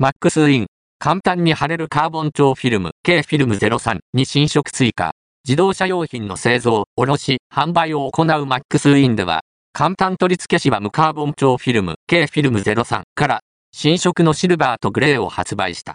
マックスイン、簡単に貼れるカーボン調フィルム、K フィルム03に新色追加。自動車用品の製造、卸、販売を行うマックスインでは、簡単取り付けは無カーボン調フィルム、K フィルム03から、新色のシルバーとグレーを発売した。